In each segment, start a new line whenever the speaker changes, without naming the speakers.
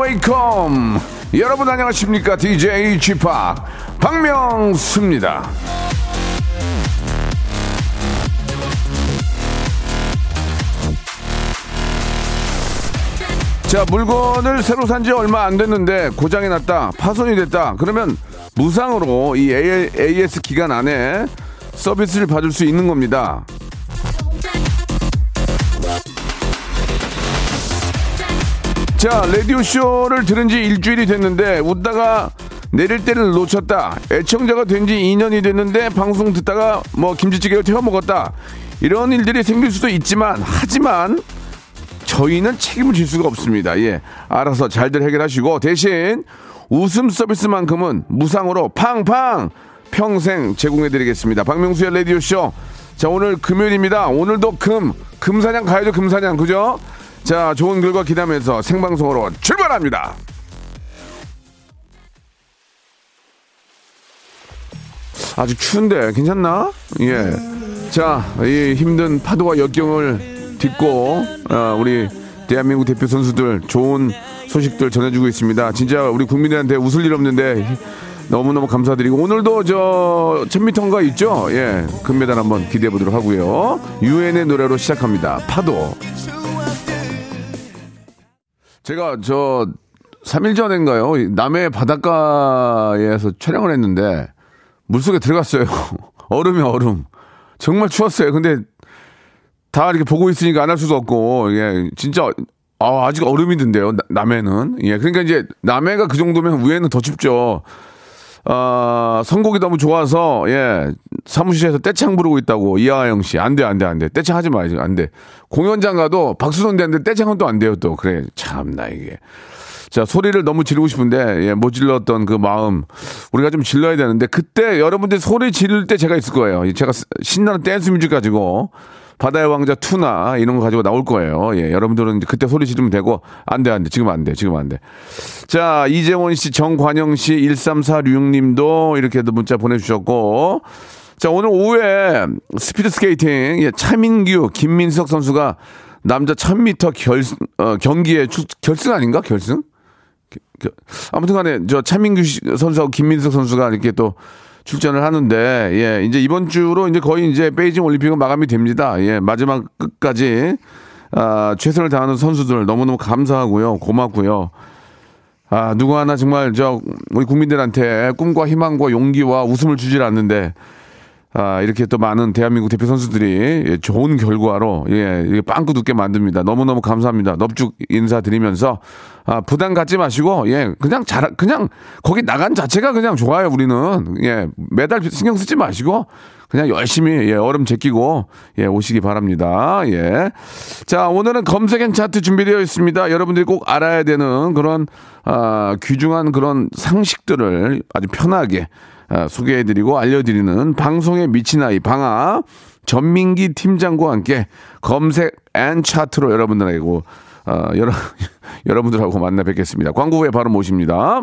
Wake up. Wake up 여러분 안녕하십니까? DJ P 박명수입니다. 자 물건을 새로 산 지 얼마 안 됐는데 고장이 났다 파손이 됐다. 그러면 무상으로 이 AS 기간 안에 서비스를 받을 수 있는 겁니다 자, 라디오쇼를 들은 지 일주일이 됐는데, 웃다가 내릴 때를 놓쳤다. 애청자가 된 지 2년이 됐는데, 방송 듣다가 뭐 김치찌개를 태워 먹었다. 이런 일들이 생길 수도 있지만, 하지만, 저희는 책임을 질 수가 없습니다. 예. 알아서 잘들 해결하시고, 대신 웃음 서비스만큼은 무상으로 팡팡 평생 제공해 드리겠습니다. 박명수의 라디오 쇼. 자, 오늘 금요일입니다. 오늘도 금, 금사냥 가야죠, 금사냥. 그죠? 자, 좋은 결과 기대하면서 생방송으로 출발합니다. 아직 추운데 괜찮나? 예. 자, 이 힘든 파도와 역경을 딛고 어, 우리 대한민국 대표 선수들 좋은 소식들 전해주고 있습니다. 진짜 우리 국민들한테 웃을 일 없는데 너무너무 감사드리고 오늘도 저 1000m인가 있죠? 예. 금메달 한번 기대해 보도록 하고요. 유엔의 노래로 시작합니다. 파도. 제가 저 3일 전인가요? 남해 바닷가에서 촬영을 했는데 물속에 들어갔어요. 얼음이 얼음. 정말 추웠어요. 근데 다 이렇게 보고 있으니까 안 할 수도 없고, 예, 진짜, 아, 아직 얼음이던데요, 나- 남해는. 예, 그러니까 이제 남해가 그 정도면 위에는 더 춥죠. 아, 선곡이 너무 좋아서, 예, 사무실에서 떼창 부르고 있다고, 이하영 씨. 안 돼, 안 돼, 안 돼. 떼창 하지 마요, 안 돼. 공연장 가도 박수는 되는데 떼창은 또 안 돼요, 또. 그래, 참나, 이게. 자, 소리를 너무 지르고 싶은데, 예, 못 질렀던 그 마음. 우리가 좀 질러야 되는데, 그때 여러분들이 소리 지를 때 제가 있을 거예요. 제가 신나는 댄스 뮤직 가지고, 바다의 왕자 two나 이런 거 가지고 나올 거예요. 예, 여러분들은 그때 소리 지르면 되고, 안 돼, 안 돼. 지금 안 돼. 지금 안 돼. 자, 이재원 씨, 정관영 씨, 1346 님도 이렇게도 문자 보내 주셨고, 자, 오늘 오후에 스피드 스케이팅, 예, 차민규, 김민석 선수가 남자 1000m 결, 어, 경기에 출, 결승 아닌가? 결승? 겨- 아무튼 간에 저 차민규 씨- 선수하고 김민석 선수가 이렇게 또 출전을 하는데 예 이제 이번 주로 이제 거의 이제 베이징 올림픽은 마감이 됩니다. 예 마지막 끝까지 아 최선을 다하는 선수들 너무너무 감사하고요. 고맙고요. 아 누구 하나 정말 저 우리 국민들한테 꿈과 희망과 용기와 웃음을 주질 않는데 아, 이렇게 또 많은 대한민국 대표 선수들이 예, 좋은 결과로 예, 빵꾸 두게 만듭니다. 너무너무 감사합니다. 넙죽 인사드리면서 아, 부담 갖지 마시고 예, 그냥 잘 그냥 거기 나간 자체가 그냥 좋아요, 우리는. 예, 매달 신경 쓰지 마시고 그냥 열심히 예, 얼음 제끼고 예, 오시기 바랍니다. 예. 자, 오늘은 검색엔 차트 준비되어 있습니다. 여러분들이 꼭 알아야 되는 그런 아, 귀중한 그런 상식들을 아주 편하게 아, 소개해드리고 알려드리는 방송에 미친 아이 방아 전민기 팀장과 함께 검색 and 차트로 여러분들에게 어, 여러, 여러분들하고 만나 뵙겠습니다. 광고 후에 바로 모십니다.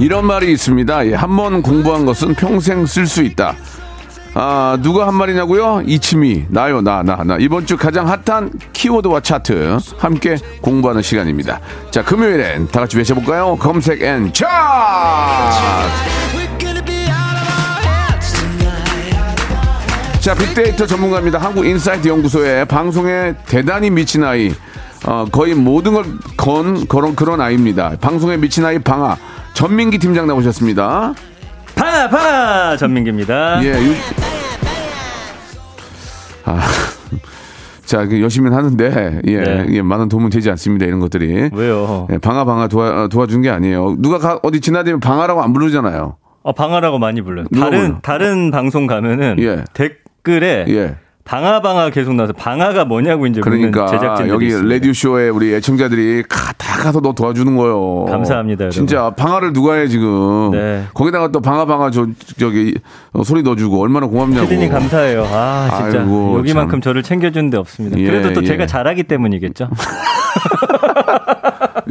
이런 말이 있습니다. 예, 한번 공부한 것은 평생 쓸 수 있다. 아, 누가 한 말이냐고요? 이치미, 나요, 나, 나, 나. 이번 주 가장 핫한 키워드와 차트 함께 공부하는 시간입니다. 자, 금요일엔 다 같이 외쳐볼까요? 검색 and 차트! 자, 빅데이터 전문가입니다. 한국인사이트 연구소의 방송에 대단히 미친 아이. 어, 거의 모든 걸 건 그런 그런 아이입니다. 방송에 미친 아이 방아 전민기 팀장 나오셨습니다.
파나 파나 전민기입니다.
예, 유... 아, 자, 그 열심히 하는데, 예,
네.
예, 많은 도움은 되지 않습니다. 이런 것들이.
왜요?
예, 방아, 방아 도와, 도와준 게 아니에요. 누가 가- 어디 지나다니면 방아라고 안 부르잖아요.
아, 방아라고 많이 불러요. 다른
불러?
다른 방송 가면은
예.
댓글에
예.
방아 방아 계속 나서 방아가 뭐냐고 이제
그러니까
제작진들이
여기
있습니다.
라디오 쇼에 우리 애청자들이 가- 다 가서 너 도와주는 거예요.
감사합니다, 여러분.
진짜 방아를 누가 해 지금.
네.
거기다가 또 방아 방아 저 저기 어, 소리 넣어주고 얼마나 고맙냐고.
피디님 감사해요. 아 진짜
아이고,
여기만큼
참.
저를 챙겨준 데 없습니다.
예,
그래도 또
예.
제가 잘하기 때문이겠죠.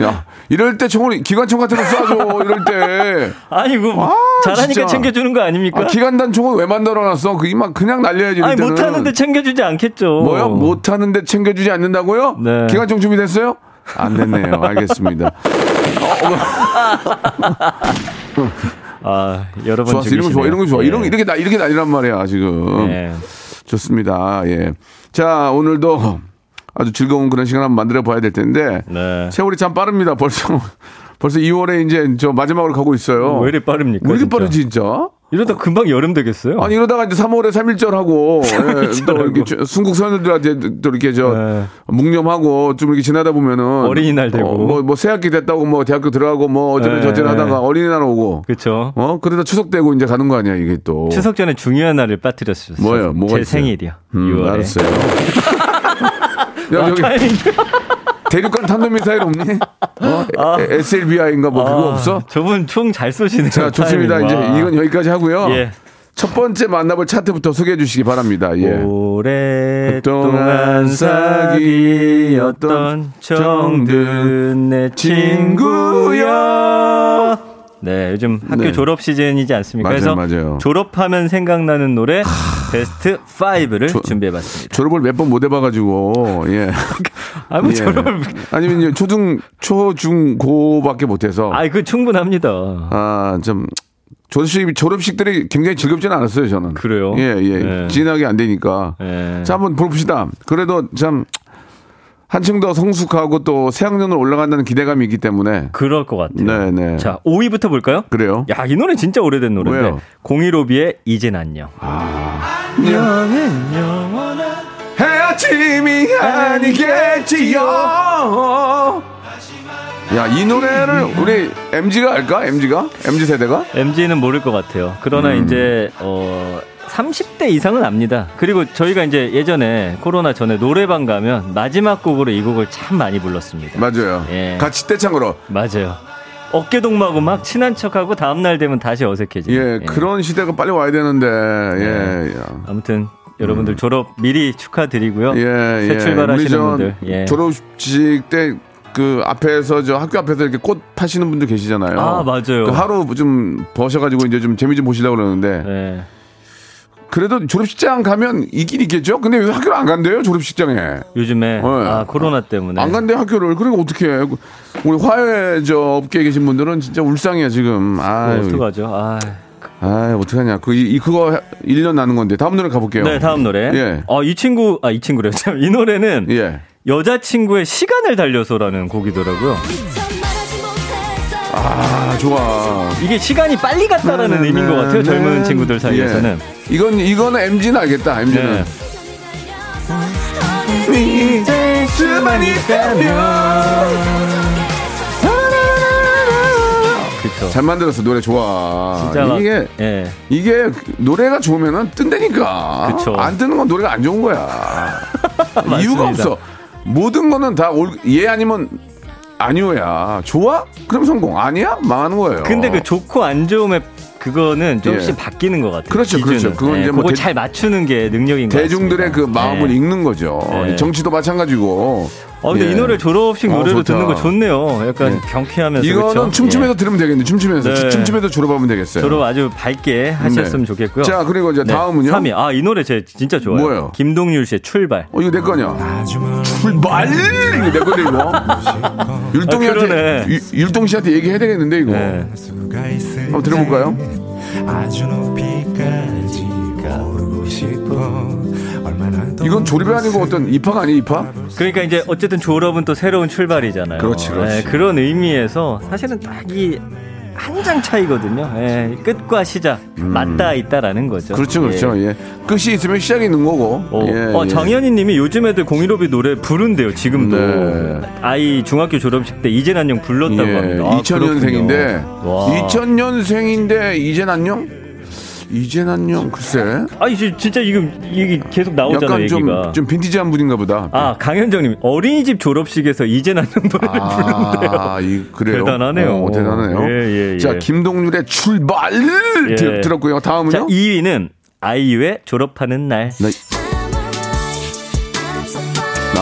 야 이럴 때 총을 기관총 같은 거 쏴줘 이럴 때.
아니 뭐
아,
잘하니까
진짜.
챙겨주는 거 아닙니까?
아, 기관단 총을 왜 만들어놨어? 그 이만 그냥 날려야지.
아니. 못하는데 챙겨주지 않겠죠.
뭐요? 못 하는데 챙겨주지 않는다고요?
네.
기관총 준비됐어요? 안 됐네요. 알겠습니다.
아 여러 번
좋았어. 이런 거 좋아. 이런 거 좋아.
예.
이런 거 이렇게 나 이렇게 난리란 말이야 지금.
예.
좋습니다. 예. 자 오늘도 아주 즐거운 그런 시간 한번 만들어 봐야 될 텐데
네.
세월이 참 빠릅니다. 벌써 벌써 2월에 이제 저 마지막으로 가고 있어요.
왜 이리 빠릅니까?
왜 이렇게
진짜?
빠르지 진짜?
이러다 금방 여름 되겠어요.
아니 이러다가 이제 3월에 3일절 하고 예, 또 이렇게 저- 순국 선수들한테 또 이렇게 저
네.
묵념하고 좀 이렇게 지나다 보면은
어린이날 되고.
뭐, 뭐 새학기 됐다고 뭐 대학교 들어가고 뭐 어쩌면
네,
저쩌면
네.
하다가 어린이날 오고
그렇죠.
어 그러다 추석 되고 이제 가는 거 아니야 이게 또
추석 전에 중요한 날을 빠뜨렸어요.
뭐예요? 뭐가
제
있어요?
생일이요.
음,
6월에.
알았어요. 야,
아,
여기 대륙간 탄도미사일 없니? 어? SLBI인가 뭐 그거
아,
없어?
저분 총 잘 쏘시네요.
자, 좋습니다. 이제
와.
이건 여기까지 하고요.
예.
첫 번째 만나볼 차트부터 소개해 주시기 바랍니다. 예.
오랫동안 사귀었던 정든 내 친구야. 네, 요즘 학교
네.
졸업 시즌이지 않습니까?
맞아요,
그래서
맞아요.
졸업하면 생각나는 노래 베스트 5를
조-
준비해봤습니다.
졸업을 몇 번 못 해봐가지고, 예.
아, 뭐
예.
졸업을.
아니면 초등, 초, 중, 고밖에 못해서.
아, 그 충분합니다.
아, 좀, 졸업식, 졸업식들이 굉장히 즐겁지는 않았어요, 저는.
그래요?
예, 예.
네.
진하게 안 되니까.
예.
자, 한번 볼봅시다. 그래도 참, 한층 더 성숙하고 또 새학년으로 올라간다는 기대감이 있기 때문에.
그럴 것 같아요.
네, 네.
자, 5위부터 볼까요?
그래요.
야, 이 노래 진짜 오래된 노래인데.
왜요?
015B의 이젠 안녕.
헤어짐이 아니겠지요. 야, 이 노래를 우리 MG가 알까? MG가? MG 세대가?
MG는 모를 것 같아요. 그러나
음.
이제 어 30대 이상은 압니다. 그리고 저희가 이제 예전에 코로나 전에 노래방 가면 마지막 곡으로 이 곡을 참 많이 불렀습니다.
맞아요.
예.
같이 떼창으로.
맞아요. 어깨 동무하고 막 친한 척하고 다음 날 되면 다시 어색해지.
예, 그런 시대가 빨리 와야 되는데. 예. 야.
아무튼 여러분들 졸업 미리 축하드리고요.
예,
새
예.
출발하시는 분들. 예.
졸업식 때 그 앞에서 저 학교 앞에서 이렇게 꽃 파시는 분들 계시잖아요.
아, 맞아요.
그 하루 좀 버셔가지고 이제 좀 재미 좀 보시려고 그러는데
네.
그래도 졸업식장 가면 있긴 있겠죠. 근데 왜 학교를 안 간대요 졸업식장에?
요즘에
네.
아 코로나 때문에
안 간대 학교를. 그러니까 어떻게 해? 우리 화훼 저 업계에 계신 분들은 진짜 울상이야 지금. 아,
뭐 어떡하죠? 아.
아, 어떡하냐. 그, 이, 이- 그거 1년 나는 건데. 다음 노래 가볼게요.
네, 다음 노래.
예.
어, 이 친구, 아, 이 친구래요. 참, 이 노래는
예.
여자친구의 시간을 달려서라는 곡이더라고요.
아, 좋아.
이게 시간이 빨리 갔다라는 의미인 것 같아요. 젊은 친구들 사이에서는.
예. 이건, 이거는 MG는 알겠다, MG는.
네.
수많이
그쵸.
잘 만들었어, 노래 좋아.
진짜 막,
이게,
예.
이게 노래가 좋으면은 뜬다니까.
그쵸.
안 뜨는 건 노래가 안 좋은 거야. 이유가. 없어. 모든 거는 다 올, 예 아니면 아니오야. 좋아? 그럼 성공. 아니야? 망하는 거예요.
근데 그 좋고 안 좋음의 그거는 조금씩
예.
바뀌는 것 같아요.
그렇죠,
기준은.
그렇죠. 그건
예,
이제 뭐
그걸
대-
잘 맞추는 게 능력인 것
대중들의 그. 마음을
예.
읽는 거죠.
네.
정치도 마찬가지고.
어, 근데
예.
이 노래 졸업식
어,
노래로
좋다.
듣는 거 좋네요. 약간
예.
경쾌하면서.
이거는
그쵸?
춤추면서
예.
들으면 되겠네. 춤추면서.
네.
춤추면서 졸업하면 되겠어요.
졸업 아주 밝게 하셨으면
네.
좋겠고요.
자, 그리고 이제
네,
다음은요.
3위. 아, 이 노래 제 진짜 좋아요.
뭐예요?
김동률 씨의 출발.
어, 이거 내 거냐? 출발! 이거 내 건데, 이거? 율동이한테,
아.
유- 율동 씨한테 얘기해야 되겠는데, 이거.
네.
한번 들어볼까요? 이건 조립이 아니고 어떤 입학 아니에요, 입학?
그러니까 이제 어쨌든 졸업은 또 새로운 출발이잖아요.
그렇지, 그렇지.
네, 그런 의미에서 사실은 딱이 한 장 차이거든요. 예, 끝과 시작 맞닿아 있다라는 거죠.
음. 그렇죠, 그렇죠. 예. 끝이 있으면 시작이 있는 거고.
어,
예,
어,
예.
장현희 님이 요즘 애들 공일오비 노래 부른대요, 지금도.
네.
아이 중학교 졸업식 때 이젠 안녕 불렀다고
예,
합니다. 아,
2000년생인데
그렇군요. 와.
2000년생인데 이젠 안녕? 이젠 안녕 글쎄.
아니, 지- 진짜 지금 이게 계속 나오잖아요,
약간
얘기가.
좀, 좀 빈티지한 분인가 보다.
아, 강현정 님. 어린이집 졸업식에서 이젠 안녕 노래를 부른대요.
아, 이, 그래요.
대단하네요.
어, 대단해요.
예, 예, 예.
자, 김동률의 출발
예.
들- 들었고요. 다음은요?
자, 2위는 아이유의 졸업하는 날.
나,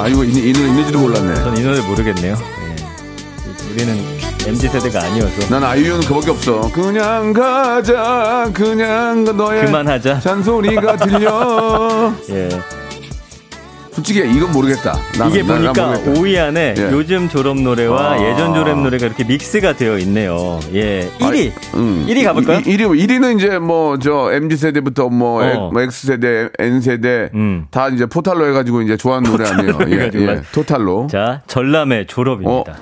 나 이거 이, 이 노래 있는지도 몰랐네.
전 이 노래 모르겠네요. 예. 우리는 MZ 세대가 아니어서
난 아이유는 그밖에 없어. 그냥 가자, 그냥 가 너의
그만하자.
잔소리가 들려.
예.
솔직히 이건 모르겠다. 나,
이게
나- 나
보니까
모르겠다.
5위 안에
예.
요즘 졸업 노래와
아.
예전 졸업 노래가 이렇게 믹스가 되어 있네요. 예. 1위.
음.
1위 가볼까요?
1위, 1위는 이제 뭐, 저, MZ세대부터 뭐,
어.
X세대, N세대,
음.
다 이제 포탈로 해가지고 이제 좋아하는 노래 아니에요. 예, 예.
맞-
토탈로.
자, 전람의 졸업입니다.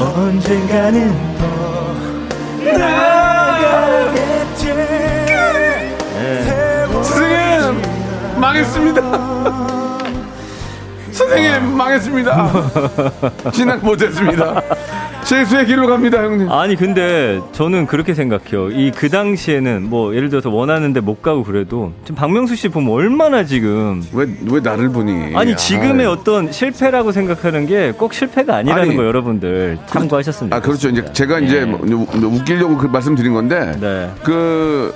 언젠가는 더 나가겠지.
선생님, 망했습니다. 선생님, 망했습니다. 진학 못했습니다. 재수의 길로 갑니다, 형님.
아니 근데 저는 그렇게 생각해요. 이 그 당시에는 뭐 예를 들어서 원하는데 못 가고 그래도 지금 박명수 씨 보면 얼마나 지금
왜, 왜 나를 보니?
아니 지금의
아유.
어떤 실패라고 생각하는 게 꼭 실패가 아니라는
아니,
거 여러분들 참고하셨으면
아, 그렇죠. 이제
좋겠습니다.
제가 이제
예.
뭐 우- 웃기려고 그 말씀드린 건데,
네.
그,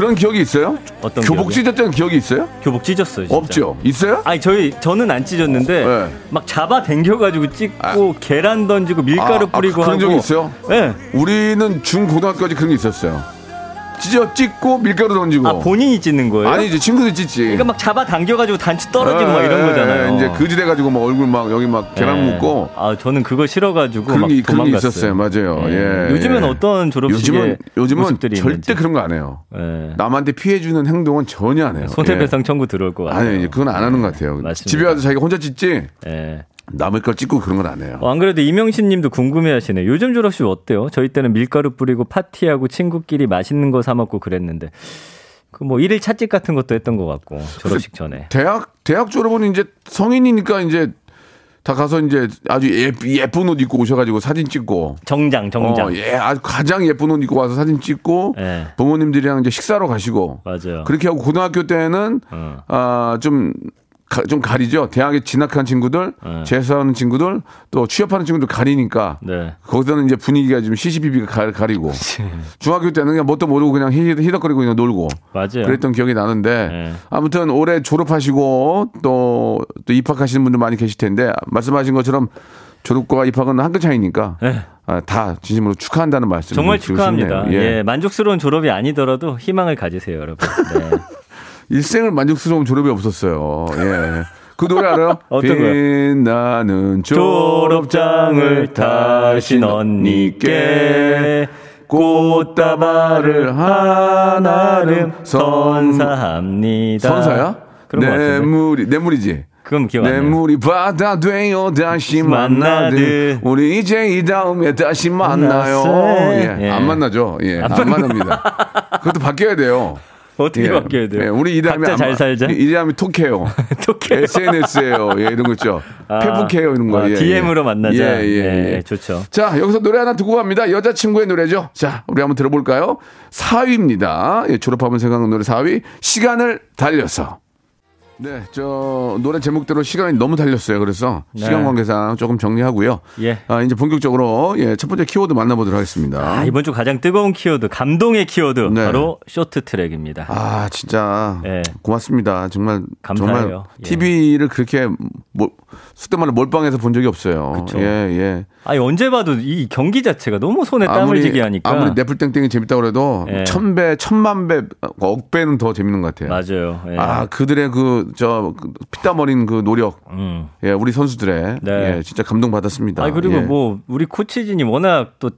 그런 기억이 있어요?
어떤
교복
기억이요?
찢었던 기억이 있어요?
교복 찢었어요. 진짜.
없죠? 있어요?
아니 저희 저는 안 찢었는데
네.
막 잡아 당겨가지고 찢고 계란 던지고 밀가루
아, 아,
뿌리고
그런
하고
적이 있어요?
네.
우리는 중 고등학교까지 그런 게 있었어요. 찢어 찢고 밀가루 던지고.
아 본인이 찢는 거예요?
아니 이제 친구들 찢지.
그러니까 막 잡아 당겨가지고 단추 떨어지고 막 이런
예, 예,
거잖아요.
예. 이제 그지 돼가지고 막 얼굴 막 여기 막 계란
예.
묻고
아 저는 그거 싫어가지고
그런 막게 그런 게
도망갔어요.
있었어요. 맞아요. 예.
요즘엔
예.
어떤 졸업식에
요즘은 요즘은 절대
있는지.
그런 거 안 해요.
예.
남한테 피해 주는 행동은 전혀 안 해요.
손해배상 청구 들어올 것
예.
같아요.
아니 그건 안 하는 것 같아요.
맞습니다.
집에 와서 자기가 혼자 찢지
예.
남의 걸 찢고 그런 건 안 해요.
어, 안 그래도 이명신 님도 궁금해 하시네. 요즘 졸업식 어때요? 저희 때는 밀가루 뿌리고 파티하고 친구끼리 맛있는 거 사 먹고 그랬는데. 그 뭐 일일 찻집 같은 것도 했던 것 같고 졸업식 전에.
대학 대학 졸업은 이제 성인이니까 이제 다 가서 이제 아주 예, 예쁜 옷 입고 오셔가지고 사진 찍고
정장 정장.
어, 예, 아주 가장 예쁜 옷 입고 와서 사진 찍고
예.
부모님들이랑 이제 식사로 가시고
맞아요.
그렇게 하고 고등학교 때는
어.
아좀 좀 가리죠. 대학에 진학한 친구들,
네.
재수하는 친구들, 또 취업하는 친구들 가리니까
네.
거기서는 이제 분위기가 좀 시시비비가 가- 가리고 중학교 때는 그냥 뭣도 모르고 그냥 히- 히덕거리고 그냥 놀고
맞아요.
그랬던 기억이 나는데
네.
아무튼 올해 졸업하시고 또, 또 입학하시는 분들 많이 계실 텐데 말씀하신 것처럼 졸업과 입학은 한 끗 차이니까
네.
아, 다 진심으로 축하한다는 말씀
정말 축하합니다.
싶네요.
예. 만족스러운 졸업이 아니더라도 희망을 가지세요, 여러분. 네.
일생을 만족스러운 졸업이 없었어요. 예. 그 노래 알아요?
어떤?
빛나는
졸업장을 타신 언니께 꽃다발을 하나름 선사합니다.
선사야? 뇌물이 뇌물이지.
그건 기억 안 나요.
뇌물이 바다 되어 다시 만나듯. 우리 이제 이 다음에 다시 만나요. 예,
예.
안 만나죠. 예, 안,
안.
만납니다. 그것도 바뀌어야 돼요.
어떻게
예.
바뀌어야 돼요?
예, 우리 이 다음에
각자 안잘
마-
살자.
이, 이 다음에 톡해요.
톡해요.
SNS예요. 예, 이런 거 있죠.
아,
페북해요 이런 거.
아,
예,
DM으로
예.
만나자.
예, 예,
예,
예.
좋죠.
자, 여기서 노래 하나 듣고 갑니다. 여자친구의 노래죠. 자, 우리 한번 들어볼까요? 4위입니다. 예, 졸업하면 생각나는 노래 4위. 시간을 달려서. 네, 저 노래 제목대로 시간이 너무 달렸어요. 그래서
네.
시간 관계상 조금 정리하고요.
예.
아, 이제 본격적으로 예, 첫 번째 키워드 만나보도록 하겠습니다.
아, 이번 주 가장 뜨거운 키워드, 감동의 키워드,
네.
바로 쇼트 트랙입니다.
아, 진짜
예.
고맙습니다. 정말
감사해요.
정말
예.
TV를 그렇게 뭐, 속된 말로 몰빵해서 본 적이 없어요.
그쵸.
예, 예.
아니, 언제 봐도 이 경기 자체가 너무 손에 땀을 쥐게 하니까.
아무리 네플땡땡이 재밌다고 그래도
예.
천 배, 천만 배, 억 배는 더 재밌는 것 같아요.
맞아요. 예.
아, 그들의 그, 저, 그 피땀 어린 그 노력.
음.
예, 우리 선수들의.
네.
예, 진짜 감동 받았습니다.
아니 그리고
예.
뭐 우리 코치진이 워낙 또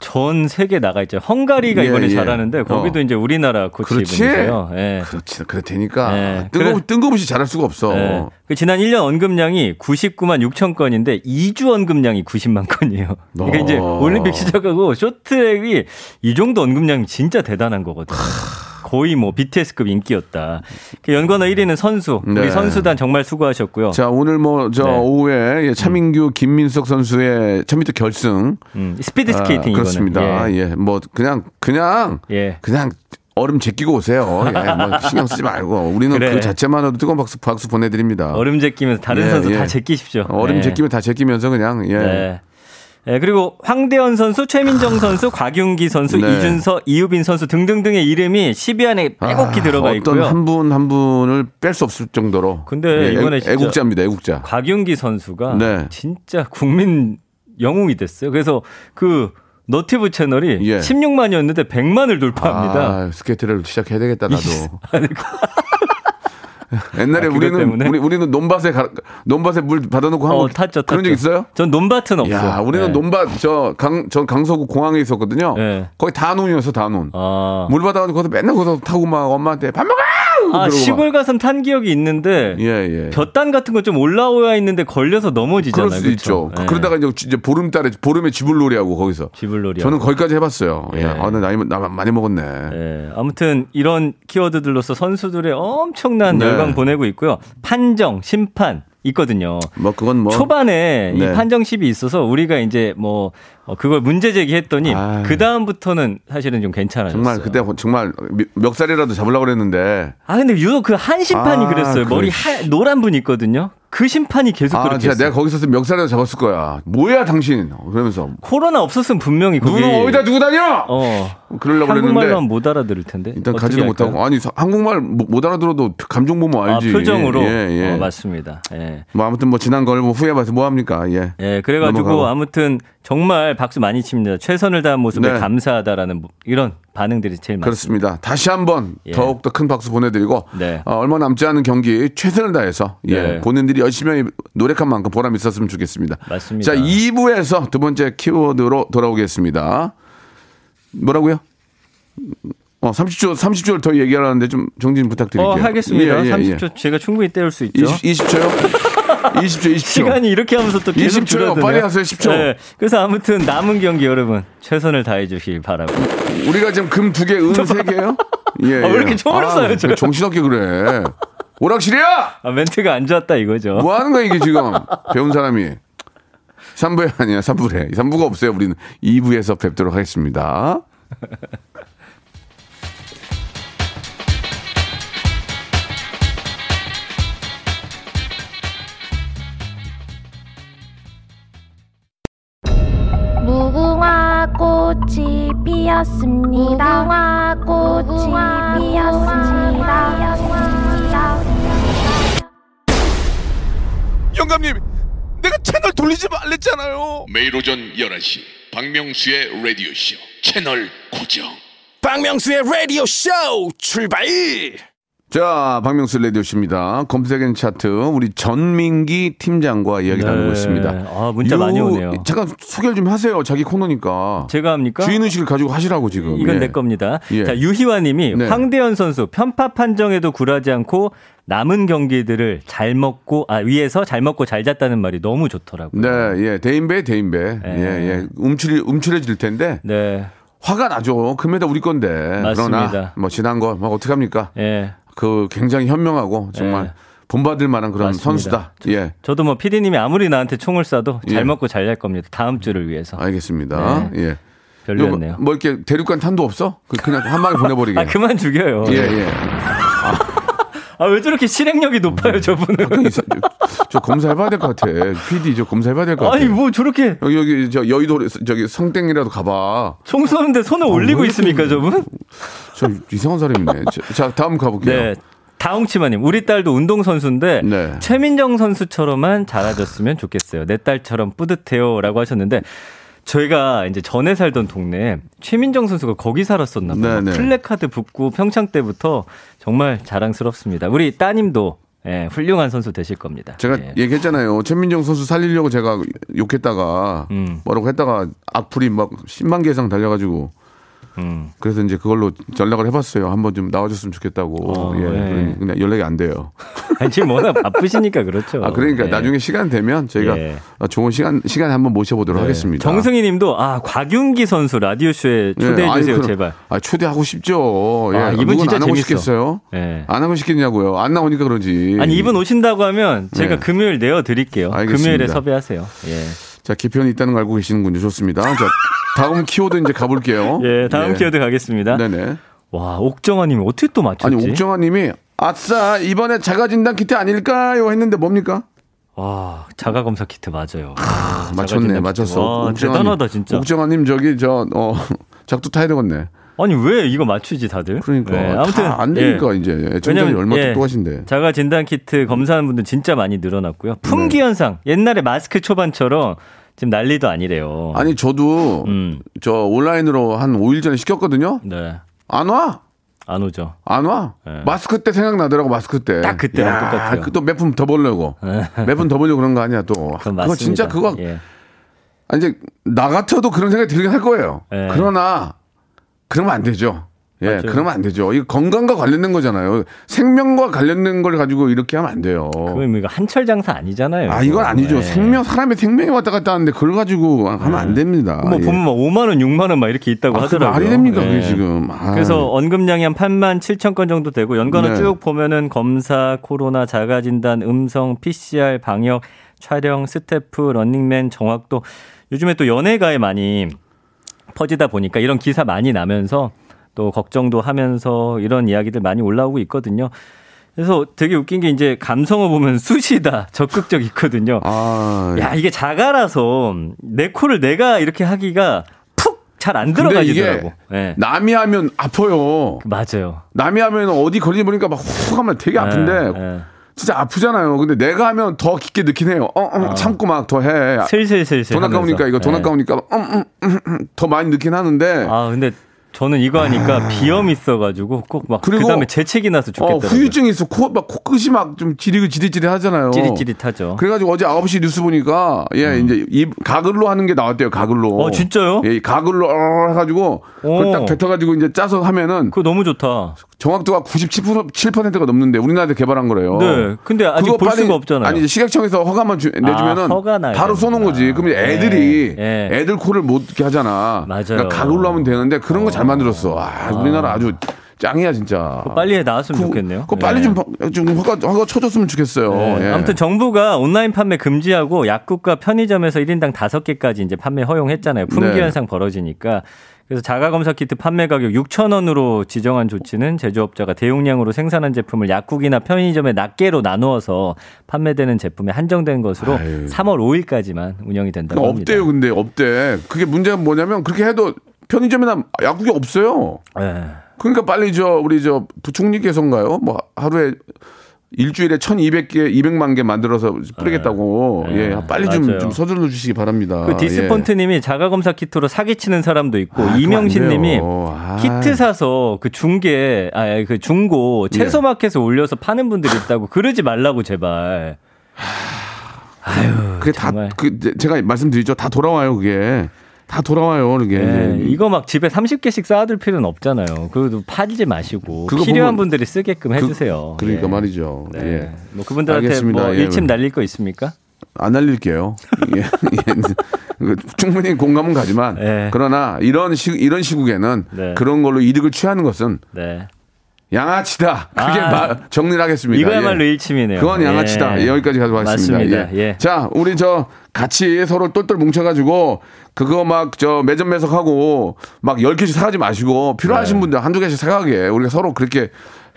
전 세계 나가 있죠. 헝가리가
예,
이번에
예.
잘하는데 거기도
어.
이제 우리나라. 코치분이세요. 예.
그렇지. 그래 되니까
네.
뜬금. 뜬금없이 잘할 수가 없어.
예. 그 지난 1년 언급량이 99만 6천 건인데 2주 언급량이 90만 건이에요. 그러니까
어.
이제 올림픽 시작하고 쇼트랙이 이 정도 언급량이 진짜 대단한 거거든요. 거의 뭐 BTS급 인기였다. 그 연관어 1위는 선수.
네.
우리 선수단 정말 수고하셨고요.
자 오늘 뭐저
네.
오후에 예, 차민규 김민석 선수의 1000m 결승
음, 스피드 스케이팅
아, 그렇습니다.
예.
예. 뭐 그냥 그냥
예.
그냥 얼음 제끼고 오세요. 예, 뭐 신경 쓰지 말고 우리는
그래.
그 자체만으로 뜨거운 박수 박수 보내드립니다.
얼음 제끼면서 다른
예,
선수
예.
다 제끼십시오.
얼음
네.
제끼면 다 제끼면서 그냥 예.
네. 네, 그리고 황대헌 선수, 최민정 선수, 곽윤기 선수,
네.
이준서, 이유빈 선수 등등등의 이름이 10위 안에 빼곡히
아,
들어가
어떤
있고요.
한분 한 분을 뺄 수 없을 정도로.
근데
예,
이번에
애-
진짜
애국자입니다. 애국자.
곽윤기 선수가
네.
진짜 국민 영웅이 됐어요. 그래서 그 너튜브 채널이
예.
16만이었는데 100만을 돌파합니다.
아, 스케이트를 시작해야 되겠다 나도. 옛날에
아,
우리는? 우리, 우리는 논밭에 가, 논밭에 물 받아놓고
어,
한번
탔죠,
그런 적
탔죠.
있어요?
전 논밭은 없어요.
야, 우리는
네.
논밭 저강저 강서구 공항에 있었거든요.
네.
거기 다 논이었어, 다 논.
아,
물 받아가지고 거기서 맨날 거기서 타고 막 엄마한테 밥 먹어.
아 시골 가선 탄 기억이 있는데
막. 예, 예.
볕단 같은 거 좀 올라오야 있는데 걸려서 넘어지잖아요.
그럴 수도 있죠.
그쵸? 예.
그러다가 이제 보름달에 보름에 쥐불놀이하고 거기서.
쥐불놀이.
저는 거기까지 해봤어요. 예.
예.
아, 나 나이 나 많이 먹었네.
예, 아무튼 이런 키워드들로서 선수들의 엄청난
네.
열광 보내고 있고요. 판정, 심판 있거든요.
뭐 그건 뭐
초반에
네.
이 판정십이 있어서 우리가 이제 뭐 어, 그걸 문제 제기했더니. 그 다음부터는 사실은 좀 괜찮아졌어요.
정말 그때 정말 미- 멱살이라도 잡으려고 그랬는데
아 근데 유독 그 한 심판이
아,
그랬어요. 머리
그래.
하, 노란 분 있거든요. 그 심판이 계속
아,
그렇게
진짜
했어요.
내가 거기서 있었으면 멱살이라도 잡았을 거야. 뭐야 당신? 그러면서
코로나 없었으면 분명히 거기
눈은 어디다 두고 다녀?
어
그러려고
하면 못 알아들을 텐데
일단 가지도? 못하고 아니 서- 한국말 못, 못 알아들어도 감정 보면
아,
알지.
표정으로
예, 예.
어, 맞습니다. 예.
뭐 아무튼 뭐 지난 걸 뭐 후회해봐서 뭐 합니까? 예.
예, 그래 가지고
넘어가고.
아무튼 정말 박수 많이 칩니다. 최선을 다한 모습에
네.
감사하다라는 뭐 이런 반응들이 제일 많습니다.
그렇습니다. 다시 한번
예.
더욱 더 큰 박수 보내드리고
네.
어, 얼마 남지 않은 경기 최선을 다해서 예,
네.
본인들이 열심히 노력한 만큼 보람 있었으면 좋겠습니다.
맞습니다.
자 2부에서 두 번째 키워드로 돌아오겠습니다. 뭐라고요? 어 30초 30초를 더 얘기하라는데 좀 정진 부탁드릴게요.
어, 하겠습니다.
예, 예, 예.
30초 제가 충분히 때울 수 있죠.
20, 20 초요? 20초 20초.
시간이 이렇게 하면서 또 계속
20초요.
줄어드네요.
빨리 하세요, 10초.
네, 그래서 아무튼 남은 경기 여러분 최선을 다해 주시길 바라고.
우리가 지금 금 두 개, 은 세 개요? 예.
아, 왜 이렇게 쏴요, 저요?
정신없게 그래. 오락실이야!
아, 멘트가 안 좋았다 이거죠.
뭐 하는 거야, 이게 지금? 배운 사람이. 3부에 아니야, 3부래. 3부가 없어요. 우리는 2부에서 뵙도록 하겠습니다.
무궁화 꽃이 피었습니다. 무궁화 꽃이 피었습니다.
영감님, 채널 돌리지 말랬잖아요.
매일 오전 11시 박명수의 라디오 쇼 채널 고정
박명수의 라디오 쇼 출발.
자, 박명수 레디오씨입니다. 검색엔 차트, 우리 전민기 팀장과 이야기 나누고 있습니다.
아, 문자
요-
많이 오네요.
잠깐 소개를 좀 하세요. 자기 코너니까.
제가 합니까?
주인 의식을 가지고 하시라고 지금.
이건
예.
내 겁니다.
예.
자, 유희화 님이
네.
황대현 선수 편파 판정에도 굴하지 않고 남은 경기들을 잘 먹고 아 위에서 잘 먹고 잘 잤다는 말이 너무 좋더라고요.
네, 예. 대인배, 대인배.
예.
예, 예. 움츠리, 움츠려질 텐데.
네.
화가 나죠. 금메달 우리 건데.
맞습니다.
그러나 뭐 지난 거 뭐 어떡합니까?
예.
그 굉장히 현명하고 정말
예.
본받을 만한 그런
맞습니다.
선수다. 예.
저도 뭐 피디님이 아무리 나한테 총을 쏴도 잘
예.
먹고 잘 잘 겁니다. 다음 주를 위해서.
알겠습니다. 예.
별로였네요.
뭐 이렇게 대륙간 탄도 없어? 그- 그냥 한 방에 보내버리게.
아 그만 죽여요.
예, 예.
아 왜 저렇게 실행력이 높아요 저분은?
이 사- 저 검사해봐야 될 것 같아. PD 저 검사해봐야 될 것 같아.
아니 뭐 저렇게
여기 여기 저 여의도 저기 성땡이라도 가봐.
총 쏘는데 손을 올리고
왜
있습니까 저분?
저 이상한 사람이네. 자, 자, 다음 가볼게요.
네. 다홍치마님, 우리 딸도 운동선수인데,
네.
최민정 선수처럼만 잘해줬으면 좋겠어요. 내 딸처럼 뿌듯해요. 라고 하셨는데, 저희가 이제 전에 살던 동네에 최민정 선수가 거기 살았었나 봐요.
네, 네.
플래카드 붙고 평창 때부터 정말 자랑스럽습니다. 우리 따님도 예, 훌륭한 선수 되실 겁니다.
제가
예.
얘기했잖아요. 최민정 선수 살리려고 제가 욕했다가
음.
뭐라고 했다가 악플이 막 10만 개 이상 달려가지고
음.
그래서 이제 그걸로 연락을 해봤어요. 한번 좀 나와줬으면 좋겠다고.
어,
예,
예.
그러니 그냥 연락이 안 돼요.
아니, 지금 워낙 바쁘시니까 그렇죠.
아 그러니까
예.
나중에 시간 되면 저희가
예.
좋은 시간 시간에 한번 모셔보도록 하겠습니다.
정승희 님도 아, 곽윤기 선수 라디오쇼에
예,
초대해
아니,
주세요, 제발.
아 초대하고 싶죠. 예,
아, 이분 진짜
안 하고
재밌어.
싶겠어요?
예.
안 하고 싶겠냐고요. 안 나오니까 그러지.
아니, 이분 오신다고 하면 제가
네.
금요일 내어 드릴게요.
알겠습니다.
금요일에 섭외하세요. 예.
자 기편이 있다는 걸 알고 계시는군요. 좋습니다. 자 다음 키워드 이제 가볼게요.
예, 다음 키워드 가겠습니다.
네네.
와, 옥정아 님이 어떻게 또 맞췄지?
아니 옥정아님이 아싸 이번에 자가진단 키트 아닐까요 했는데 뭡니까?
와, 자가 검사 키트 맞아요.
아, 맞췄네 맞췄어.
와, 대단하다 진짜.
옥정아님 저기 저 어, 작두 타야 되겠네.
아니 왜 이거 맞추지 다들?
그러니까
네,
아무튼 안 되니까
예.
이제 애청자들이
왜냐면,
얼마나
예,
똑똑하신데.
자가 진단 키트 검사하는 분들 진짜 많이 늘어났고요. 품귀
네.
현상 옛날에 마스크 초반처럼 지금 난리도 아니래요.
아니 저도
음,
저 온라인으로 한 5일 전에 시켰거든요.
네,
안 와.
안 오죠.
안 와.
네.
마스크 때 생각나더라고 마스크 때.
딱 그때랑
야,
똑같아요.
그또 몇푼더 벌려고. 몇푼더 벌려고 그런 거 아니야 또. 그거. 진짜 그거
예.
아, 이제 나 같아도 그런 생각이 들긴 할 거예요.
예.
그러나 그러면 안 되죠. 예,
맞아요.
그러면 안 되죠. 이거 건강과 관련된 거잖아요. 생명과 관련된 걸 가지고 이렇게 하면 안 돼요.
그럼 이거 한철 장사 아니잖아요.
아, 이건 아니죠.
예.
생명, 사람의 생명이 왔다 갔다 하는데 그걸 가지고 하면 안 됩니다.
뭐
예.
보면 막 5만 원, 6만 원 막 이렇게 있다고
아,
하더라고요.
말이 됩니까,
예.
그게 지금. 아.
그래서 언급량이 한 8만 7천 건 정도 되고 연관어
네.
쭉 보면은 검사, 코로나, 자가진단, 음성, PCR, 방역, 촬영, 스태프, 런닝맨, 정확도 요즘에 또 연예가에 많이 퍼지다 보니까 이런 기사 많이 나면서 또 걱정도 하면서 이런 이야기들 많이 올라오고 있거든요. 그래서 되게 웃긴 게 이제 감성어 보면 쑤시다 적극적 있거든요.
아,
야 이게 자가라서 내 코를 내가 이렇게 하기가 푹 잘 안 들어가지더라고. 예.
남이 하면 아파요.
맞아요.
남이 하면 어디 걸리 보니까 막 훅 하면 되게 아픈데
예, 예.
진짜 아프잖아요. 근데 내가 하면 더 깊게 넣긴 해요. 어, 어, 참고 막 더 해.
슬슬슬슬.
돈 아까우니까
하면서.
이거 돈
예.
아까우니까 음, 음, 음, 음, 더 많이 넣긴 하는데
아 근데 저는 이거 하니까 비염 있어가지고 꼭 막 그다음에 재채기 나서
어,
좋겠더라고요.
후유증 있어. 코, 막 코끝이 막 좀 지리고 지릿지릿 하잖아요.
찌릿찌릿하죠.
그래가지고 어제 9시 뉴스 보니까 예, 이제 입 가글로 하는 게 나왔대요. 가글로.
어, 진짜요?
예, 이 가글로 어, 해가지고 그걸
오.
딱 뱉어가지고 이제 짜서 하면은
그거 너무 좋다.
정확도가 97%가 넘는데 우리나라에서 개발한 거래요.
네. 근데 아직 볼
빨리-
수가 없잖아요.
아니 이제 식약청에서 허가만 주- 내주면은
아, 허가 나야
바로 쓰는. 거지. 그럼 이제 애들이
예, 예.
애들 코를 못 듣게 하잖아.
맞아요.
그러니까 가글로 하면 되는데 그런 거 잘 만들었어. 아, 우리나라 아주 짱이야 진짜.
빨리 나왔으면
그거-
좋겠네요.
그거 빨리
예.
좀, 바- 좀 허가, 허가 쳐줬으면 좋겠어요.
네.
예.
아무튼 정부가 온라인 판매 금지하고 약국과 편의점에서 1인당 5개까지 이제 판매 허용했잖아요. 품귀
네.
현상 벌어지니까. 그래서 자가검사 키트 판매 가격 6,000원으로 지정한 조치는 제조업자가 대용량으로 생산한 제품을 약국이나 편의점에 낱개로 나누어서 판매되는 제품에 한정된 것으로
아유.
3월 5일까지만 운영이 된다고 합니다.
없대요, 근데 없대. 그게 문제가 뭐냐면 그렇게 해도 편의점이나 약국이 없어요.
네.
그러니까 빨리 저 우리 저 부총리께서인가요? 뭐 하루에 일주일에 1,200개, 200만 개 만들어서 뿌리겠다고.
네.
예,
네,
빨리 좀. 좀 서둘러 주시기 바랍니다.
그 디스폰트님이 자가 검사 키트로 사기치는 사람도 있고
아,
이명신 님이
안 돼요. 아.
키트 사서 그 중개 아그 중고
예.
채소 마켓에 올려서 파는 분들이 있다고 그러지 말라고 제발.
예. 그게 다. 그, 제가 말씀드리죠. 다 돌아와요, 그게. 다 돌아와요, 그게.
예, 이거 막 집에 30개씩 쌓아둘 필요는 없잖아요. 그래도 팔지 마시고 필요한 분들이 쓰게끔 해주세요.
그, 러니까
예.
말이죠.
네.
예.
뭐 그분들한테
알겠습니다.
뭐
예.
일침 날릴 거 있습니까?
안 날릴게요. 예. 예. 그 충분히 공감은 가지만
네.
그러나 이런 시 이런 시국에는
네.
그런 걸로 이득을 취하는 것은
네.
양아치다. 크게
아.
말- 정리를 하겠습니다.
이거야말로
예.
일침이네요.
그건 양아치다.
예.
여기까지 가져가겠습니다.
맞습니다. 예.
자, 우리 저 같이 서로 똘똘 뭉쳐가지고 그거 막 저 매점 매석하고 막 10개씩 사가지 마시고 필요하신
네.
분들 한두 개씩 사가게 우리가 서로 그렇게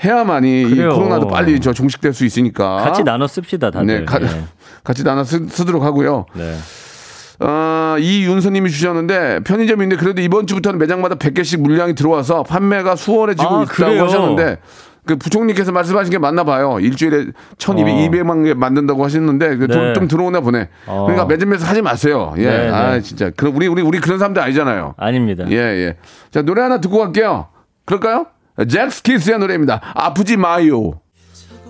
해야만이 이
그래요.
코로나도 빨리 저 종식될 수 있으니까.
같이 나눠 씁시다 다들.
네, 가-
예.
같이 나눠 쓰, 쓰도록 하고요.
네.
어, 이윤서님이 주셨는데 편의점인데 그래도 이번 주부터는 매장마다 100개씩 물량이 들어와서 판매가 수월해지고
아,
있다고
그래요?
하셨는데 그 부총리께서 말씀하신 게 맞나 봐요. 일주일에 1200,
어.
200만 개 만든다고 하셨는데 그돈
네.
좀 들어오나 보네.
어.
그러니까 매점에서 하지 마세요. 예.
네,
아,
네.
진짜. 그 우리 우리 우리 그런 사람들 아니잖아요.
아닙니다.
예, 예. 자, 노래 하나 듣고 갈게요. 그럴까요? 잭스키스의 노래입니다. 아프지 마요.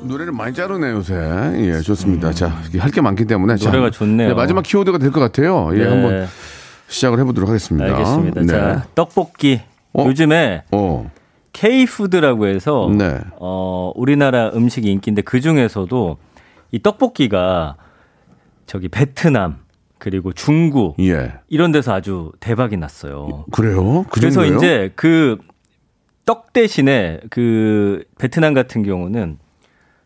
노래를 많이 자르네 요새. 예, 좋습니다. 자, 할 게 많기 때문에 자,
음. 노래가 좋네요.
네, 마지막 키워드가 될 것 같아요. 예,
네.
한번 시작을 해보도록 하겠습니다.
알겠습니다.
네.
자, 떡볶이.
어?
요즘에
어,
K푸드라고 해서
네.
어, 우리나라 음식이 인기인데 그 중에서도 이 떡볶이가 저기 베트남 그리고 중국
예,
이런 데서 아주 대박이 났어요.
그래요? 그
그래서
정도예요?
이제 그 떡 대신에 그 베트남 같은 경우는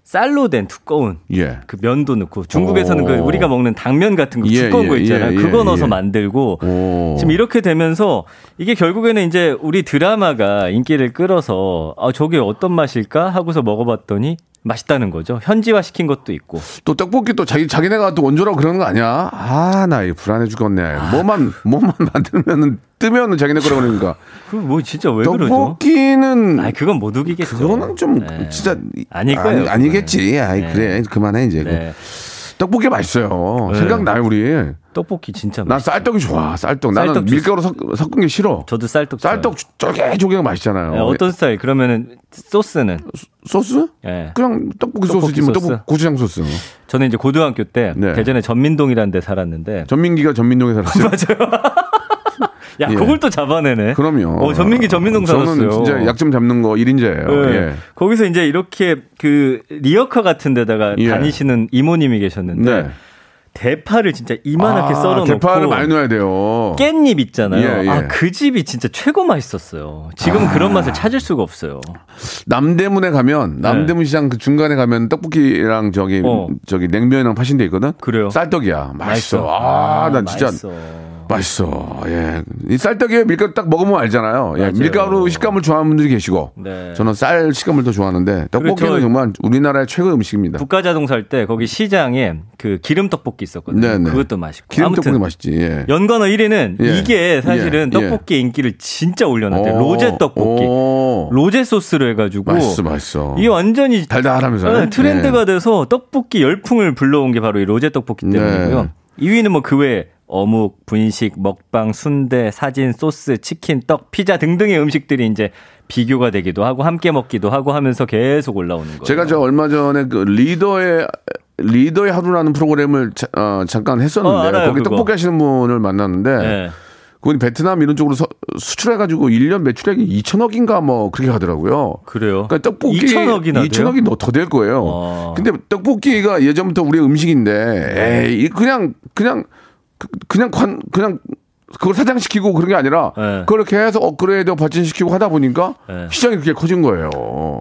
쌀로 된 두꺼운
예,
그 면도 넣고 중국에서는 그
오.
우리가 먹는 당면 같은 거
예,
두꺼운
예,
거 있잖아요.
예,
그거
예,
넣어서
예.
만들고
오.
지금 이렇게 되면서 이게 결국에는 이제 우리 드라마가 인기를 끌어서 아 저게 어떤 맛일까 하고서 먹어봤더니 맛있다는 거죠. 현지화 시킨 것도 있고.
또 떡볶이 또 자기 자기네가 또 원조라고 그러는 거 아니야? 아, 나 이거 불안해 죽겠네. 뭐만 뭐만 만들면은 뜨면은 자기네 거라고 그러니까.
그 뭐 진짜 왜 그러죠?
떡볶이는
아 그건 못 우기겠죠.
그거는 좀
네.
진짜
아닐 거예요,
아니, 아니겠지. 아이
네.
그래 그만해 이제.
네.
떡볶이 맛있어요.
네.
생각나요 우리.
떡볶이 진짜
난
맛있어요.
쌀떡이 좋아. 쌀떡. 나는
쌀떡
밀가루 섞, 섞은 게 싫어.
저도 쌀떡.
쌀떡 쪼개쪼개 맛있잖아요.
네, 어떤 스타일? 그러면은 소스는
소스?
예.
그냥 떡볶이,
떡볶이
소스지 뭐
소스.
떡볶이 고추장 소스.
저는 이제 고등학교 때
네.
대전에 전민동이라는 데 살았는데
전민기가 전민동에 살았어요.
야
예.
그걸 또 잡아내네.
그럼요.
어 전민기 전민동 살았어요.
저는 진짜 약점 잡는 거 1인자예요.
네.
예.
거기서 이제 이렇게 그 리어카 같은 데다가
예.
다니시는 이모님이 계셨는데
네.
대파를 진짜 이만하게
아,
썰어
대파를 많이 넣어야 돼요.
깻잎 있잖아요.
예, 예.
아그 집이 진짜 최고 맛있었어요. 지금은 그런 맛을 찾을 수가 없어요.
남대문에 가면 남대문 시장 그 중간에 가면 떡볶이랑 저기
네. 어.
저기 냉면이랑 파신 데 있거든.
그래요?
쌀떡이야. 맛있어.
맛있어.
아, 난 진짜
맛있어.
맛있어. 예. 이 쌀떡에 밀가루 딱 먹으면 알잖아요. 예.
맞아요.
밀가루 식감을 좋아하는 분들이 계시고.
네.
저는 쌀 식감을 더 좋아하는데 떡볶이는
저-
정말 우리나라의 최고 음식입니다.
북가자동 살 때 거기 시장에 그 기름 떡볶이 있었거든요.
네네.
그것도 맛있고.
기름 떡볶이 맛있지. 예.
연관어 1위는
예.
이게 사실은
예. 예.
떡볶이의 인기를 진짜 올려놨대요.
오.
로제 떡볶이.
오.
로제 소스로 해가지고
맛있어, 맛있어.
이게 완전히
달달하면서.
네, 트렌드가
예.
돼서 떡볶이 열풍을 불러온 게 바로 이 로제 떡볶이 때문이고요.
네.
2위는 뭐 그 외에 어묵, 분식, 먹방, 순대, 사진, 소스, 치킨, 떡, 피자 등등의 음식들이 이제 비교가 되기도 하고 함께 먹기도 하고 하면서 계속 올라오는 거예요.
제가 저 얼마 전에 그 리더의 리더의 하루라는 프로그램을 자- 어, 잠깐 했었는데
어, 알아요,
거기
그거.
떡볶이 하시는 분을 만났는데
네.
그분이 베트남 이런 쪽으로 서- 수출해가지고 1년 매출액이 2천억인가 뭐 그렇게 하더라고요.
그래요.
그러니까 떡볶이
2천억이나 돼요?
2천억이 더 될 거예요.
와.
근데 떡볶이가 예전부터 우리 음식인데 에이 그냥 그냥 그- 그냥 관 그냥 그걸 사장시키고 그런 게 아니라
네.
그렇게 해서 업그레이드 발전시키고 하다 보니까
네.
시장이 그렇게 커진 거예요.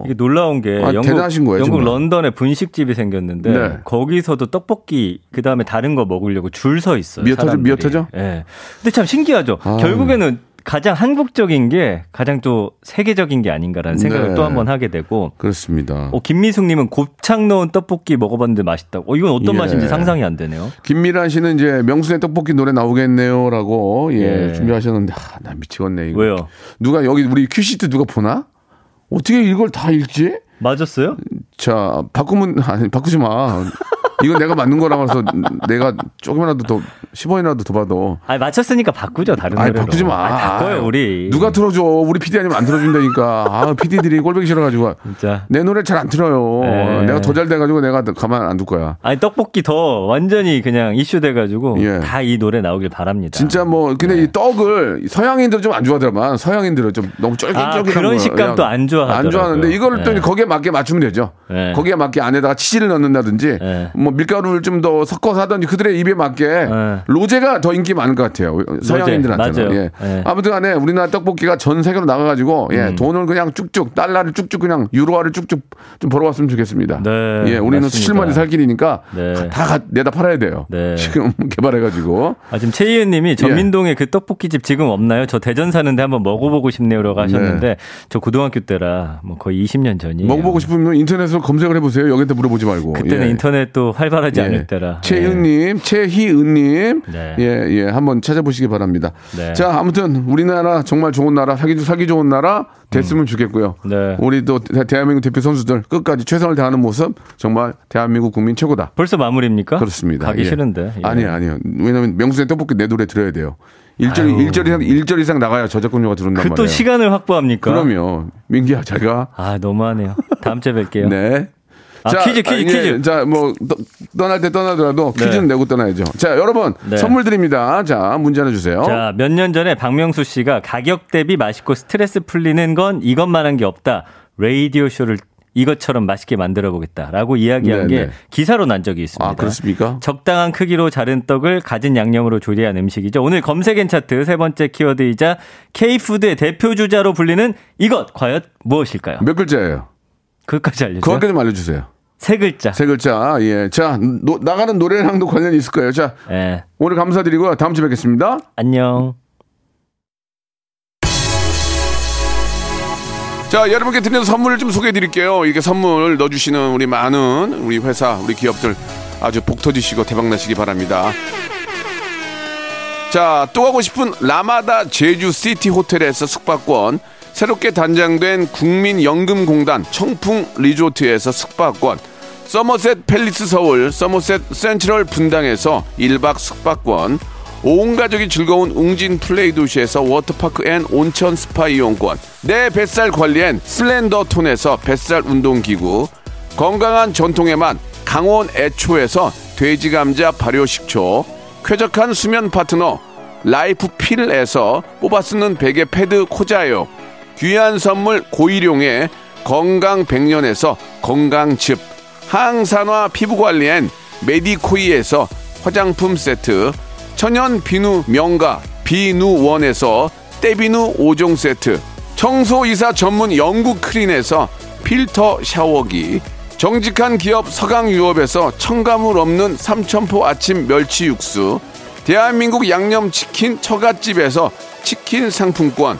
이게 놀라운 게
아,
영국,
대단하신 거예요,
영국
정말.
런던에 분식집이 생겼는데
네.
거기서도 떡볶이 그 다음에 다른 거 먹으려고 줄 서 있어요.
미어터져-. 미어터져?
예. 근데 참 신기하죠.
아유.
결국에는 가장 한국적인 게 가장 또 세계적인 게 아닌가라는 생각을
네.
또 한 번 하게 되고.
그렇습니다.
어, 김미숙님은 곱창 넣은 떡볶이 먹어봤는데 맛있다고. 어, 이건 어떤
예.
맛인지 상상이 안 되네요.
김미란 씨는 이제 명순의 떡볶이 노래 나오겠네요라고 예,
예.
준비하셨는데 아, 나 미치겠네 이거.
왜요?
누가 여기 우리 큐시트 누가 보나? 어떻게 이걸 다 읽지?
맞았어요?
자 바꾸면 아니 바꾸지 마. 이건 내가 맞는 거라서 내가 조금이라도 더 10원이라도 더 받아.
아니 맞췄으니까 바꾸죠 다른
아니
노래로.
바꾸지 마.
아니, 바꿔요 우리.
누가 틀어줘? 우리 PD 아니면 안 틀어준다니까. 아 PD들이 꼴보기 싫어가지고
진짜.
내 노래 잘 안 틀어요.
네.
내가 더 잘 돼가지고 내가 가만 안 둘 거야.
아니 떡볶이 더 완전히 그냥 이슈 돼가지고
예.
다이 노래 나오길 바랍니다.
진짜 뭐 근데
네.
이 떡을 서양인들은 좀안 좋아하더만 서양인들은 좀 너무 쫄깃쫄깃한
아, 그런
거.
식감도 안 좋아하더라고요.
안 좋아하는데 이거를 또
네.
거기에 맞게 맞추면 되죠.
네.
거기에 맞게 안에다가 치즈를 넣는다든지
네.
뭐 밀가루를 좀 더 섞어서 하든지 그들의 입에 맞게
네.
로제가 더 인기 많은 것 같아요. 서양인들한테는. 예.
네.
아무튼 간에 우리나라 떡볶이가 전 세계로 나가가지고 예,
음.
돈을 그냥 쭉쭉 달러를 쭉쭉 그냥 유로화를 쭉쭉 좀 벌어왔으면 좋겠습니다.
네,
예, 우리는
맞습니다.
수출만이 살 길이니까
네.
다 가- 내다 팔아야 돼요.
네.
지금 개발해가지고.
아, 지금 최희은님이 전민동에 그 떡볶이집 지금 없나요? 저 대전 사는데 한번 먹어보고 싶네요라고 하셨는데 저 고등학교 때라 뭐 거의 20년 전이에요.
먹어보고 싶으면 인터넷으로 검색을 해보세요. 여기한테 물어보지 말고.
그때는
예.
인터넷도 활발하지 않을 때라.
최희은님, 최희은님,
네.
예, 예, 한번 찾아보시기 바랍니다.
네.
자, 아무튼 우리나라 정말 좋은 나라, 살기, 살기 좋은 나라 됐으면 좋겠고요.
네.
우리 또 대- 대한민국 대표 선수들 끝까지 최선을 다하는 모습 정말 대한민국 국민 최고다.
벌써 마무리입니까?
그렇습니다.
가기
예.
싫은데. 예.
아니요, 아니요. 왜냐면 명수의 떡볶이 내 노래 들어야 돼요. 일절. 일절 이상, 일절 이상 나가야 저작권료가 들어온단
그
말이에요.
또 시간을 확보합니까?
그럼요. 민기야, 잘 가.
아, 너무하네요. 다음 주에 뵐게요.
네.
아, 퀴즈, 퀴즈,
예,
퀴즈.
자, 뭐, 떠, 떠날 때 떠나더라도
네.
퀴즈는 내고 떠나야죠. 자, 여러분,
네.
선물 드립니다. 자, 문제 하나 주세요.
자, 몇 년 전에 박명수 씨가 가격 대비 맛있고 스트레스 풀리는 건 이것만한 게 없다. 라디오 쇼를 이것처럼 맛있게 만들어 보겠다라고 이야기한
네,
게
네.
기사로 난 적이 있습니다.
아, 그렇습니까?
적당한 크기로 자른 떡을 가진 양념으로 조리한 음식이죠. 오늘 검색엔 차트 세 번째 키워드이자 K푸드의 대표 주자로 불리는 이것 과연 무엇일까요?
몇 글자예요?
그것까지 알려줘요.
그것까지 좀 알려주세요.
세 글자.
세 글자. 예. 자, 노- 나가는 노래랑도 관련이 있을 거예요. 자,
예.
오늘 감사드리고요. 다음 주에 뵙겠습니다.
안녕.
자, 여러분께 드리는 선물을 좀 소개해 드릴게요. 이렇게 선물 넣어주시는 우리 많은 우리 회사, 우리 기업들 아주 복 터지시고 대박 나시기 바랍니다. 자, 또 가고 싶은 라마다 제주 시티 호텔에서 숙박권, 새롭게 단장된 국민연금공단 청풍 리조트에서 숙박권, 서머셋 팰리스 서울, 서머셋 센트럴 분당에서 1박 숙박권, 온 가족이 즐거운 웅진 플레이 도시에서 워터파크 and 온천 스파 이용권, 내 뱃살 관리엔 슬렌더 톤에서 뱃살 운동기구, 건강한 전통의 맛 강원 애초에서 돼지 감자 발효 식초, 쾌적한 수면 파트너 라이프 필에서 뽑아 쓰는 베개 패드 코자요, 귀한 선물 고일용의 건강 백년에서 건강즙, 항산화 피부 관리엔 메디코이에서 화장품 세트, 천연 비누 명가 비누원에서 때비누 5종 세트, 청소이사 전문 영국 크린에서 필터 샤워기, 정직한 기업 서강유업에서 첨가물 없는 삼천포 아침 멸치 육수, 대한민국 양념치킨 처갓집에서 치킨 상품권,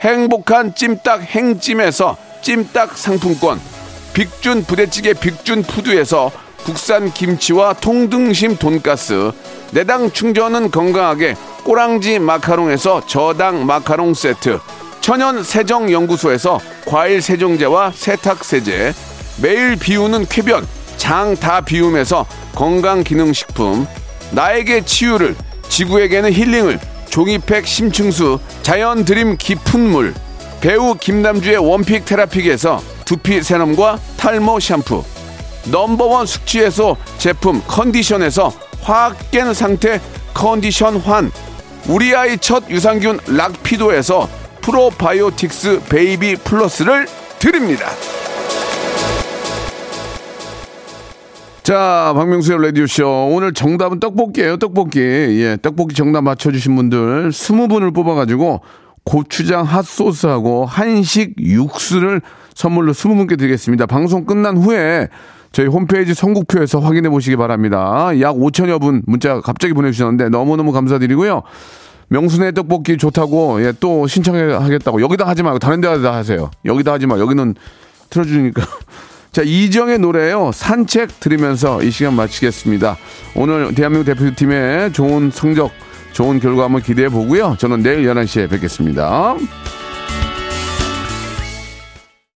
행복한 찜닭 행찜에서 찜닭 상품권, 빅준 부대찌개 빅준 푸드에서 국산 김치와 통등심 돈가스, 내당 충전은 건강하게 꼬랑지 마카롱에서 저당 마카롱 세트, 천연 세정 연구소에서 과일 세정제와 세탁 세제, 매일 비우는 쾌변 장 다 비움에서 건강 기능 식품, 나에게 치유를 지구에게는 힐링을 종이팩 심층수 자연 드림 깊은 물 배우 김남주의 원픽 테라픽에서 두피 세럼과 탈모 샴푸 넘버원 숙취해소 제품 컨디션에서 화학 깬 상태 컨디션 환 우리 아이 첫 유산균 락피도에서 프로바이오틱스 베이비 플러스를 드립니다. 자, 박명수의 라디오쇼. 오늘 정답은 떡볶이에요, 떡볶이. 예, 떡볶이 정답 맞춰주신 분들 20분을 뽑아가지고 고추장 핫소스하고 한식 육수를 선물로 20분께 드리겠습니다. 방송 끝난 후에 저희 홈페이지 선곡표에서 확인해 보시기 바랍니다. 약 5천여 분 문자 갑자기 보내주셨는데 너무너무 감사드리고요. 명순의 떡볶이 좋다고 예, 또 신청하겠다고 여기다 하지 말고 다른 데다 하세요. 여기다 하지 마. 여기는 틀어주니까. 자, 이정의 노래요. 산책 들으면서 이 시간 마치겠습니다. 오늘 대한민국 대표팀의 좋은 성적, 좋은 결과 한번 기대해 보고요. 저는 내일 11시에 뵙겠습니다.